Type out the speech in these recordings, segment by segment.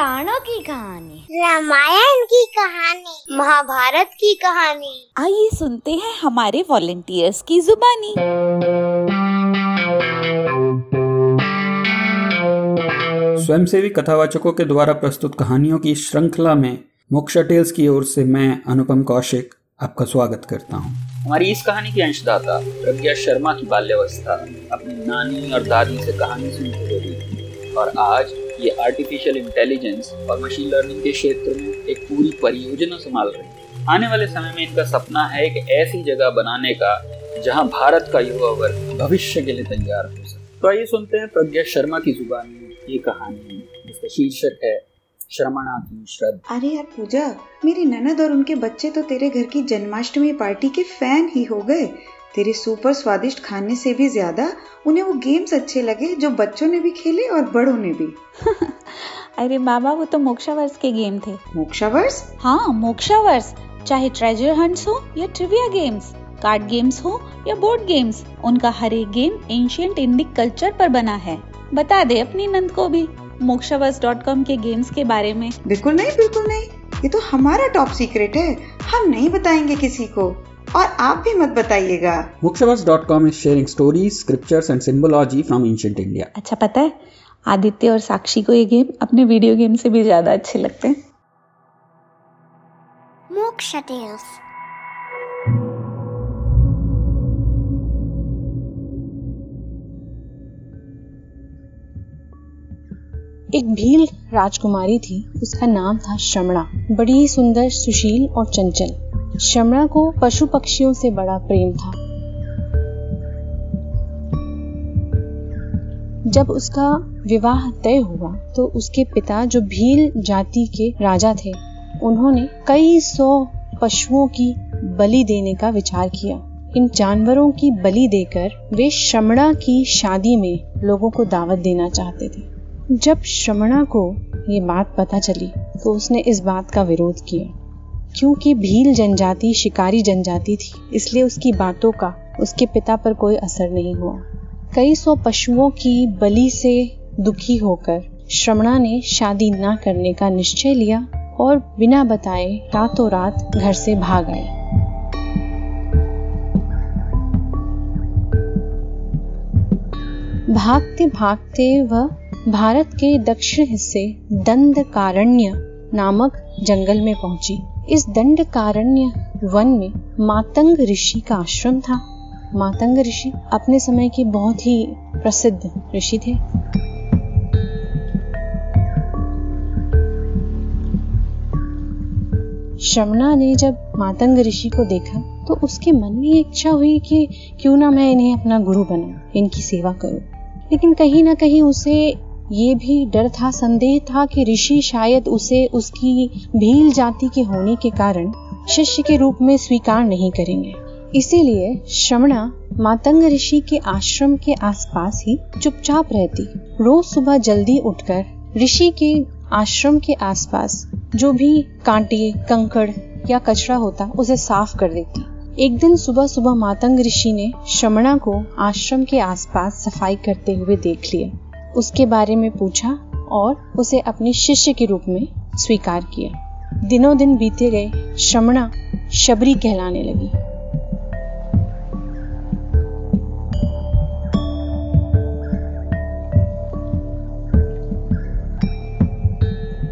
पुराणों की कहानी। रामायण की कहानी। महाभारत की कहानी। आइए सुनते हैं हमारे वॉलेंटियर्स की जुबानी। स्वयंसेवी कथावाचकों के द्वारा प्रस्तुत कहानियों की श्रृंखला में मोक्षा टेल्स की ओर से मैं अनुपम कौशिक आपका स्वागत करता हूँ। हमारी इस कहानी की अंशदाता प्रज्ञा शर्मा की बाल्यावस्था अपनी नानी और दादी से कहानी सुनते हुए और आज ये आर्टिफिशियल इंटेलिजेंस और मशीन लर्निंग के क्षेत्र में एक पूरी परियोजना संभाल रही है। आने वाले समय में इनका सपना है एक ऐसी जगह बनाने का, जहाँ भारत का युवा वर्ग भविष्य के लिए तैयार हो सके। तो आइए सुनते हैं प्रज्ञा शर्मा की ज़ुबान। ये कहानी जिसका शीर्षक है, श्रमणा की श्रद्धा। अरे यार पूजा, मेरी ननद और उनके बच्चे तो तेरे घर की जन्माष्टमी पार्टी के फ़ैन ही हो गए। तेरे सुपर स्वादिष्ट खाने से भी ज़्यादा उन्हें वो गेम्स अच्छे लगे जो बच्चों ने भी खेले और बड़ों ने भी। अरे बाबा वो तो मोक्षावर्स के गेम थे। मोक्षावर्स हाँ मोक्षावर्स चाहे ट्रेजर हंट्स हो या ट्रिविया गेम्स कार्ड गेम्स हो या बोर्ड गेम्स उनका हर एक गेम एंशियंट इंडिक कल्चर पर बना है। बता दे अपनी नंद को भी मोक्षावर्स डॉट कॉम के गेम्स के बारे में। बिल्कुल नहीं बिल्कुल नहीं। ये तो हमारा टॉप सीक्रेट है। हम नहीं बताएँगे किसी को। और आप भी मत बताइएगा। Mokshavas.com is sharing stories, scriptures and symbology from ancient India. अच्छा पता है आदित्य और साक्षी को ये गेम अपने वीडियो गेम से भी ज़्यादा अच्छे लगते हैं। मोक्षा टेल्स एक भील राजकुमारी थी उसका नाम था श्रमणा। बड़ी ही सुंदर सुशील और चंचल। श्रमणा को पशु पक्षियों से बड़ा प्रेम था। जब उसका विवाह तय हुआ तो उसके पिता जो भील जाति के राजा थे, उन्होंने कई सौ पशुओं की बलि देने का विचार किया। इन जानवरों की बलि देकर वे श्रमणा की शादी में लोगों को दावत देना चाहते थे। जब श्रमणा को ये बात पता चली तो उसने इस बात का विरोध किया। क्योंकि भील जनजाति, शिकारी जनजाति थी, इसलिए उसकी बातों का, उसके पिता पर कोई असर नहीं हुआ। कई सौ पशुओं की बलि से दुखी होकर श्रमणा ने शादी न करने का निश्चय लिया और बिना बताए रातों रात घर से भाग आए। भागते भागते वह भारत के दक्षिण हिस्से दंडकारण्य नामक जंगल में पहुँची। इस दंडकारण्य वन में मातंग ऋषि का आश्रम था। मातंग ऋषि अपने समय के बहुत ही प्रसिद्ध ऋषि थे। श्रमणा ने जब मातंग ऋषि को देखा तो उसके मन में इच्छा हुई कि क्यों ना मैं इन्हें अपना गुरु बना, इनकी सेवा करूँ। लेकिन कहीं ना कहीं उसे ये भी डर था, संदेह था कि ऋषि शायद उसे उसकी भील जाति के होने के कारण शिष्य के रूप में स्वीकार नहीं करेंगे। इसीलिए श्रमणा मातंग ऋषि के आश्रम के आसपास ही चुपचाप रहती। रोज सुबह जल्दी उठकर ऋषि के आश्रम के आसपास जो भी कांटे, कंकड़ या कचरा होता, उसे साफ़ कर देती। एक दिन सुबह सुबह मातंग ऋषि ने श्रमणा को आश्रम के आसपास सफ़ाई करते हुए देख लिया उसके बारे में पूछा और उसे अपने शिष्य के रूप में स्वीकार किया। दिनों दिन बीते गए, श्रमणा शबरी कहलाने लगी।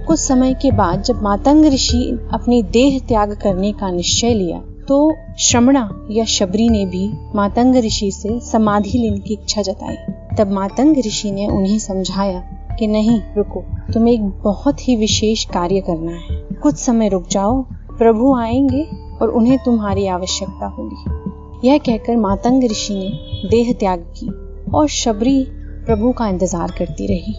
कुछ समय के बाद जब मातंग ऋषि अपनी देह त्याग करने का निश्चय लिया तो श्रमणा या शबरी ने भी मातंग ऋषि से समाधि लेने की इच्छा जताई। तब मातंग ऋषि ने उन्हें समझाया कि नहीं, रुको, तुम्हें एक बहुत ही विशेष कार्य करना है। कुछ समय रुक जाओ, प्रभु आएँगे और उन्हें तुम्हारी आवश्यकता होगी। यह कहकर मातंग ऋषि ने देह त्याग की और शबरी प्रभु का इंतज़ार करती रही।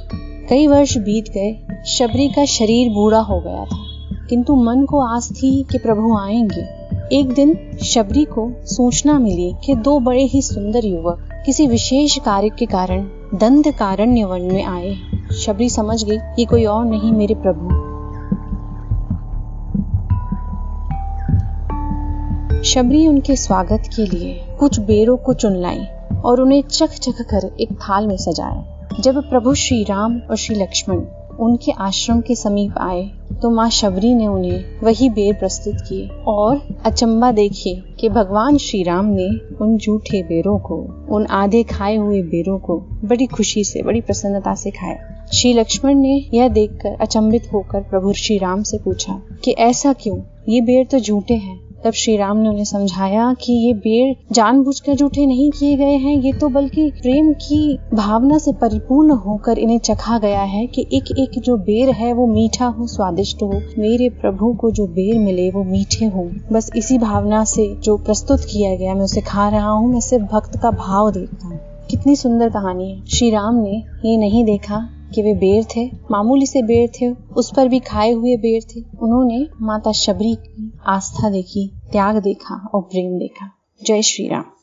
कई वर्ष बीत गए, शबरी का शरीर बूढ़ा हो गया था, किंतु मन को आस थी कि प्रभु आएँगे। एक दिन शबरी को सूचना मिली कि दो बड़े ही सुंदर युवक किसी विशेष कार्य के कारण दंड कारण्य वन में आए। शबरी समझ गई ये कोई और नहीं मेरे प्रभु। शबरी उनके स्वागत के लिए कुछ बेरों को चुन लाई और उन्हें चख चख कर एक थाल में सजाया, जब प्रभु श्री राम और श्री लक्ष्मण उनके आश्रम के समीप आए तो माँ शबरी ने उन्हें वही बेर प्रस्तुत किए और अचंबा देखिए कि भगवान श्री राम ने उन जूठे बेरों को, उन आधे खाए हुए बेरों को बड़ी खुशी से, बड़ी प्रसन्नता से खाया। श्री लक्ष्मण ने यह देखकर अचंभित होकर प्रभु श्री राम से पूछा कि ऐसा क्यों? ये बेर तो झूठे हैं। तब श्री राम ने उन्हें समझाया कि ये बेर जानबूझकर जूठे नहीं किए गए हैं, ये तो बल्कि प्रेम की भावना से परिपूर्ण होकर इन्हें चखा गया है कि एक एक जो बेर है वो मीठा हो, स्वादिष्ट हो। मेरे प्रभु को जो बेर मिले वो मीठे हो। बस इसी भावना से जो प्रस्तुत किया गया, मैं उसे खा रहा हूँ, मैं सिर्फ़ भक्त का भाव देखता हूँ। कितनी सुंदर कहानी है। श्री राम ने ये नहीं देखा। कि वे बेर थे। मामूली से बेर थे। उस पर भी खाए हुए बेर थे। उन्होंने माता शबरी की आस्था देखी, त्याग देखा और प्रेम देखा। जय श्री राम।